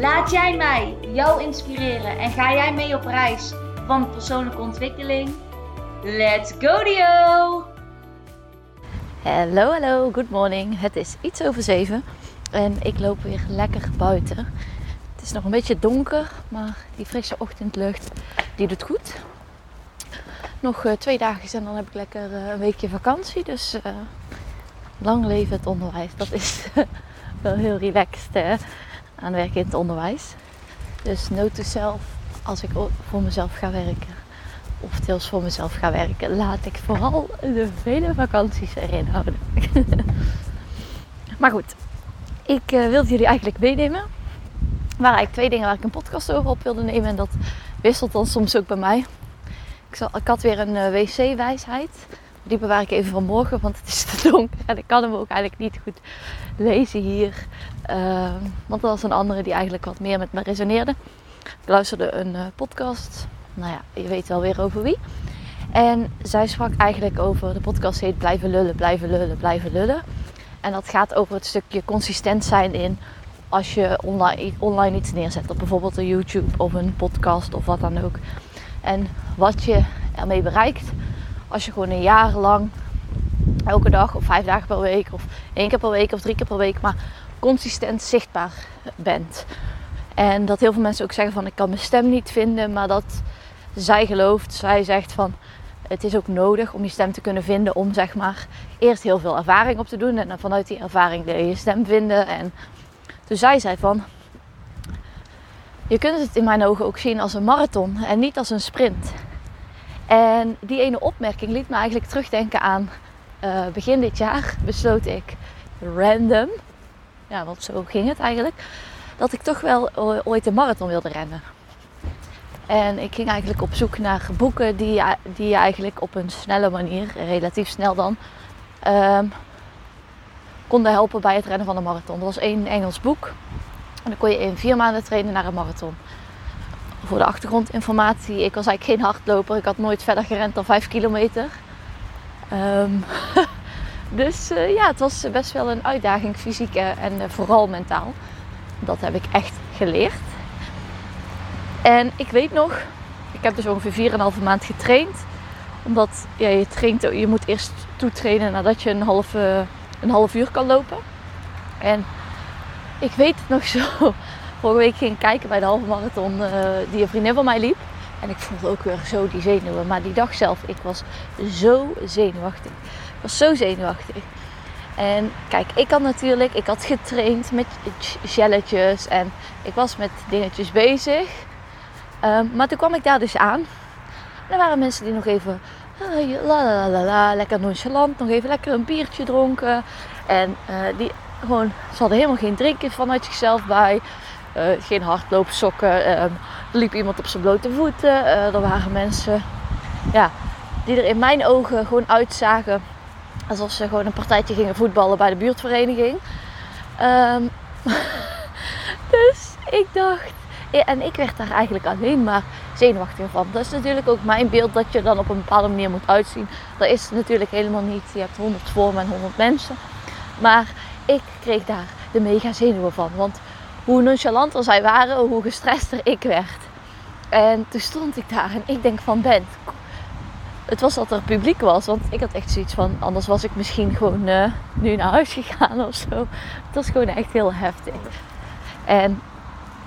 Laat jij mij jou inspireren en ga jij mee op reis van persoonlijke ontwikkeling? Let's go Dio! Hallo, hallo, good morning. Het is iets over zeven en ik loop weer lekker buiten. Het is nog een beetje donker, maar die frisse ochtendlucht die doet goed. Nog uh, twee dagen en dan heb ik lekker uh, een weekje vakantie. Dus uh, lang leven het onderwijs. Dat is wel heel relaxed hè? Aan werken in het onderwijs. Dus note to als ik voor mezelf ga werken of deels voor mezelf ga werken, laat ik vooral de vele vakanties erin houden. maar goed, ik uh, wilde jullie eigenlijk meenemen. Waren eigenlijk twee dingen waar ik een podcast over op wilde nemen. En dat wisselt dan soms ook bij mij. Ik, ik had weer een uh, wc-wijsheid. Die bewaar ik even van morgen, want het is te donker. En ik kan hem ook eigenlijk niet goed lezen hier. Uh, want er was een andere die eigenlijk wat meer met me resoneerde. Ik luisterde een uh, podcast. Nou ja, je weet wel weer over wie. En zij sprak eigenlijk over, de podcast heet Blijven lullen, blijven lullen, blijven lullen. En dat gaat over het stukje consistent zijn in als je online, online iets neerzet. Op bijvoorbeeld een YouTube of een podcast of wat dan ook. En wat je ermee bereikt als je gewoon een jaar lang elke dag of vijf dagen per week of één keer per week of drie keer per week, maar consistent zichtbaar bent. En dat heel veel mensen ook zeggen van ik kan mijn stem niet vinden, maar dat zij gelooft, zij zegt van het is ook nodig om je stem te kunnen vinden om zeg maar eerst heel veel ervaring op te doen en dan vanuit die ervaring leer je stem vinden. En toen zij zei van je kunt het in mijn ogen ook zien als een marathon en niet als een sprint. En die ene opmerking liet me eigenlijk terugdenken aan uh, begin dit jaar besloot ik random, ja, want zo ging het eigenlijk, dat ik toch wel ooit een marathon wilde rennen. En ik ging eigenlijk op zoek naar boeken die, die je eigenlijk op een snelle manier, relatief snel dan, um, konden helpen bij het rennen van een marathon. Dat was één Engels boek. En dan kon je in vier maanden trainen naar een marathon. Voor de achtergrondinformatie, ik was eigenlijk geen hardloper. Ik had nooit verder gerend dan 5 kilometer. Um, dus uh, ja, het was best wel een uitdaging, fysiek en uh, vooral mentaal. Dat heb ik echt geleerd. En ik weet nog, ik heb dus ongeveer 4,5 maand getraind. Omdat ja, je, traint, je moet eerst toetrainen nadat je een half, een half uur kan lopen. En ik weet het nog zo. Vorige week ging kijken bij de halve marathon die een vriendin van mij liep. En ik voelde ook weer zo die zenuwen. Maar die dag zelf, ik was zo zenuwachtig. Ik was zo zenuwachtig. En kijk, ik had natuurlijk, ik had getraind met gelletjes en ik was met dingetjes bezig. Um, maar toen kwam ik daar dus aan. En er waren mensen die nog even, la la la la, lekker nonchalant, nog even lekker een biertje dronken. En uh, die gewoon, ze hadden helemaal geen drinken vanuit zichzelf bij. Uh, geen hardloopsokken. Er liep iemand op zijn blote voeten. Uh, er waren mensen ja, die er in mijn ogen gewoon uitzagen alsof ze gewoon een partijtje gingen voetballen bij de buurtvereniging. Um, dus ik dacht, en ik werd daar eigenlijk alleen maar zenuwachtig van. Dat is natuurlijk ook mijn beeld dat je dan op een bepaalde manier moet uitzien. Dat is natuurlijk helemaal niet. Je hebt 100 vormen en 100 mensen. Maar ik kreeg daar de mega zenuwen van. Want hoe nonchalanter zij waren, hoe gestrester ik werd. En toen stond ik daar en ik denk van Ben, het was dat er publiek was. Want ik had echt zoiets van, anders was ik misschien gewoon uh, nu naar huis gegaan of zo. Het was gewoon echt heel heftig. En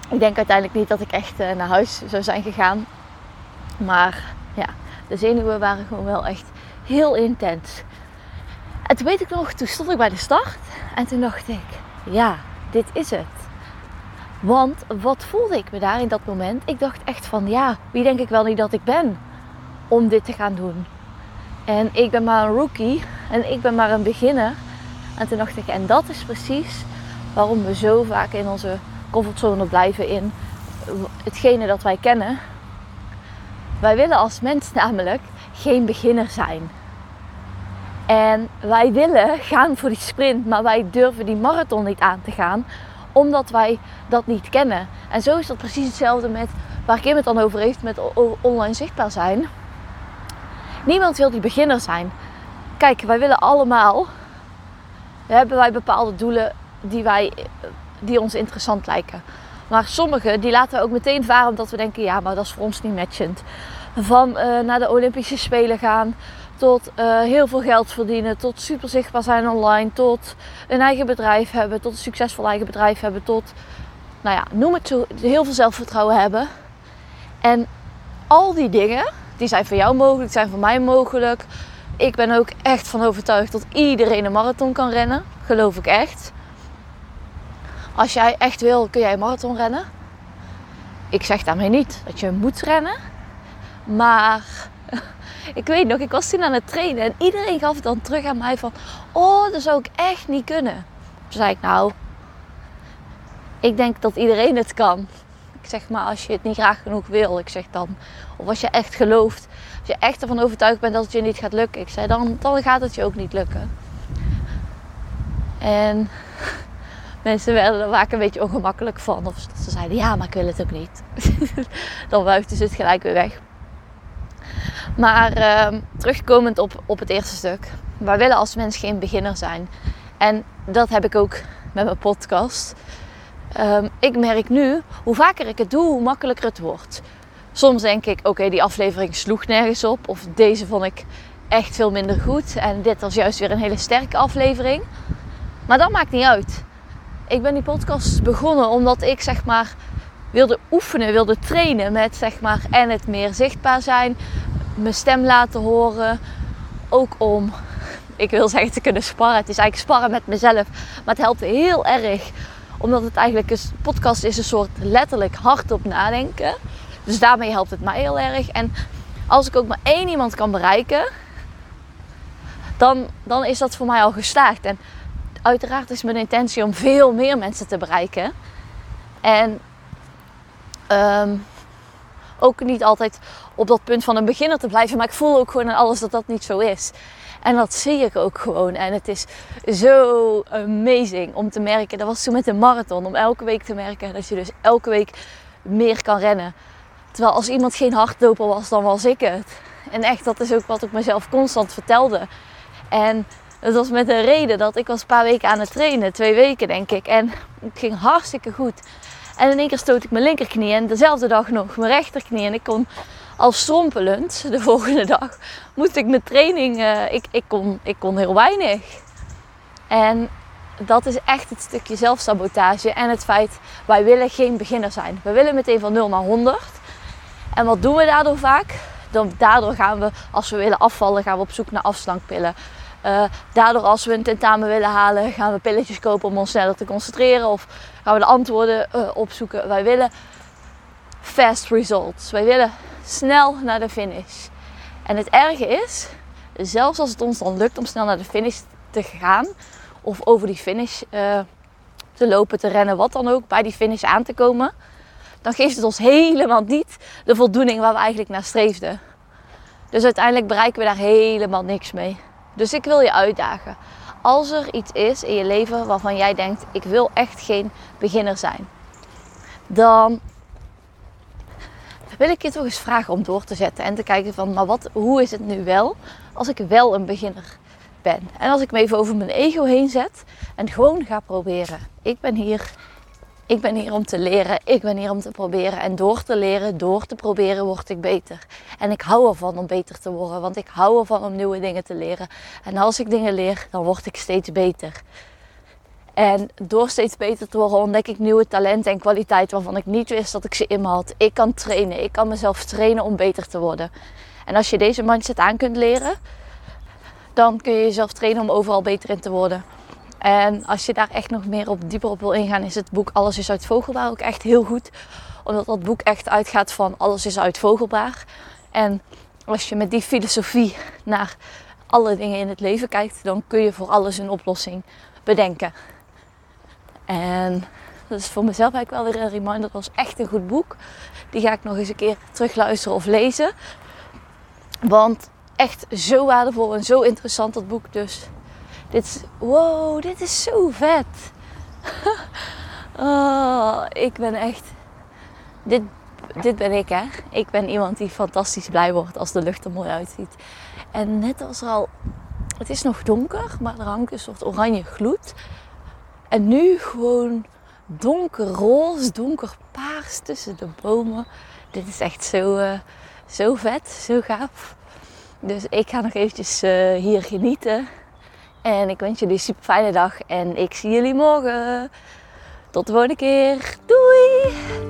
ik denk uiteindelijk niet dat ik echt uh, naar huis zou zijn gegaan. Maar ja, de zenuwen waren gewoon wel echt heel intens. En toen weet ik nog, toen stond ik bij de start. En toen dacht ik, ja, dit is het. Want wat voelde ik me daar in dat moment? Ik dacht echt van ja, wie denk ik wel niet dat ik ben om dit te gaan doen? En ik ben maar een rookie en ik ben maar een beginner. En toen dacht ik, en dat is precies waarom we zo vaak in onze comfortzone blijven in hetgene dat wij kennen. Wij willen als mens namelijk geen beginner zijn. En wij willen gaan voor die sprint, maar wij durven die marathon niet aan te gaan, omdat wij dat niet kennen. En zo is dat precies hetzelfde met waar Kim het dan over heeft met online zichtbaar zijn. Niemand wil die beginner zijn. Kijk, wij willen allemaal, hebben wij bepaalde doelen die, wij, die ons interessant lijken. Maar sommige die laten we ook meteen varen omdat we denken, ja, maar dat is voor ons niet matchend. Van uh, naar de Olympische Spelen gaan, tot uh, heel veel geld verdienen, tot super zichtbaar zijn online, tot een eigen bedrijf hebben, tot een succesvol eigen bedrijf hebben, tot, nou ja, noem het zo, heel veel zelfvertrouwen hebben. En al die dingen, die zijn voor jou mogelijk, zijn voor mij mogelijk. Ik ben ook echt van overtuigd dat iedereen een marathon kan rennen. Geloof ik echt. Als jij echt wil, kun jij een marathon rennen. Ik zeg daarmee niet dat je moet rennen. Maar ik weet nog, ik was toen aan het trainen en iedereen gaf het dan terug aan mij van... Oh, dat zou ik echt niet kunnen. Toen zei ik, nou, ik denk dat iedereen het kan. Ik zeg maar, als je het niet graag genoeg wil, ik zeg dan... Of als je echt gelooft, als je echt ervan overtuigd bent dat het je niet gaat lukken. Ik zei, dan, dan gaat het je ook niet lukken. En mensen werden er vaak een beetje ongemakkelijk van. Of ze zeiden, ja, maar ik wil het ook niet. dan wuifden ze het gelijk weer weg. Maar uh, terugkomend op, op het eerste stuk. Wij willen als mens geen beginner zijn. En dat heb ik ook met mijn podcast. Ehm, ik merk nu, hoe vaker ik het doe, hoe makkelijker het wordt. Soms denk ik, oké, die aflevering sloeg nergens op. Of deze vond ik echt veel minder goed. En dit was juist weer een hele sterke aflevering. Maar dat maakt niet uit. Ik ben die podcast begonnen omdat ik zeg maar wilde oefenen, wilde trainen met zeg maar en het meer zichtbaar zijn, mijn stem laten horen. Ook om, ik wil zeggen te kunnen sparren. Het is eigenlijk sparren met mezelf. Maar het helpt heel erg. Omdat het eigenlijk een podcast is een soort letterlijk hardop nadenken. Dus daarmee helpt het mij heel erg. En als ik ook maar één iemand kan bereiken, dan, dan is dat voor mij al geslaagd. En uiteraard is mijn intentie om veel meer mensen te bereiken. En um, ook niet altijd op dat punt van een beginner te blijven. Maar ik voel ook gewoon aan alles dat dat niet zo is. En dat zie ik ook gewoon. En het is zo amazing om te merken. Dat was toen met de marathon. Om elke week te merken dat je dus elke week meer kan rennen. Terwijl als iemand geen hardloper was, dan was ik het. En echt, dat is ook wat ik mezelf constant vertelde. En het was met een reden dat ik was een paar weken aan het trainen. Twee weken denk ik. En het ging hartstikke goed. En in één keer stoot ik mijn linkerknie en dezelfde dag nog mijn rechterknie. En ik kon al strompelend de volgende dag moest ik mijn training. Uh, ik, ik, kon, ik kon heel weinig. En dat is echt het stukje zelfsabotage en het feit wij willen geen beginner zijn. We willen meteen van 0 naar 100. En wat doen we daardoor vaak? Dan, daardoor gaan we, als we willen afvallen, gaan we op zoek naar afslankpillen. Uh, daardoor als we een tentamen willen halen, gaan we pilletjes kopen om ons sneller te concentreren. Of gaan we de antwoorden uh, opzoeken. Wij willen fast results. Wij willen snel naar de finish. En het erge is, zelfs als het ons dan lukt om snel naar de finish te gaan. Of over die finish uh, te lopen, te rennen, wat dan ook. Bij die finish aan te komen. Dan geeft het ons helemaal niet de voldoening waar we eigenlijk naar streefden. Dus uiteindelijk bereiken we daar helemaal niks mee. Dus ik wil je uitdagen. Als er iets is in je leven waarvan jij denkt: ik wil echt geen beginner zijn, dan wil ik je toch eens vragen om door te zetten en te kijken van, maar wat, hoe is het nu wel als ik wel een beginner ben? En als ik me even over mijn ego heen zet en gewoon ga proberen. Ik ben hier ik ben hier om te leren, ik ben hier om te proberen. En door te leren, door te proberen, word ik beter. En ik hou ervan om beter te worden, want ik hou ervan om nieuwe dingen te leren. En als ik dingen leer, dan word ik steeds beter. En door steeds beter te worden ontdek ik nieuwe talenten en kwaliteiten waarvan ik niet wist dat ik ze in me had. Ik kan trainen, ik kan mezelf trainen om beter te worden. En als je deze mindset aan kunt leren, dan kun je jezelf trainen om overal beter in te worden. En als je daar echt nog meer op dieper op wil ingaan, is het boek Alles is uit Vogelbaar ook echt heel goed. Omdat dat boek echt uitgaat van alles is uit Vogelbaar. En als je met die filosofie naar alle dingen in het leven kijkt, dan kun je voor alles een oplossing bedenken. En Dat is voor mezelf eigenlijk wel weer een reminder. Dat was echt een goed boek. Die ga ik nog eens een keer terugluisteren of lezen. Want echt zo waardevol en zo interessant dat boek. Dus dit is, wow, dit is zo vet. oh, ik ben echt, dit, dit ben ik hè. Ik ben iemand die fantastisch blij wordt als de lucht er mooi uitziet. En net als al, het is nog donker, maar er hangt een soort oranje gloed. En nu gewoon donkerroze, donkerpaars tussen de bomen. Dit is echt zo, uh, zo vet, zo gaaf. Dus ik ga nog eventjes uh, hier genieten. En ik wens jullie een super fijne dag en ik zie jullie morgen. Tot de volgende keer. Doei!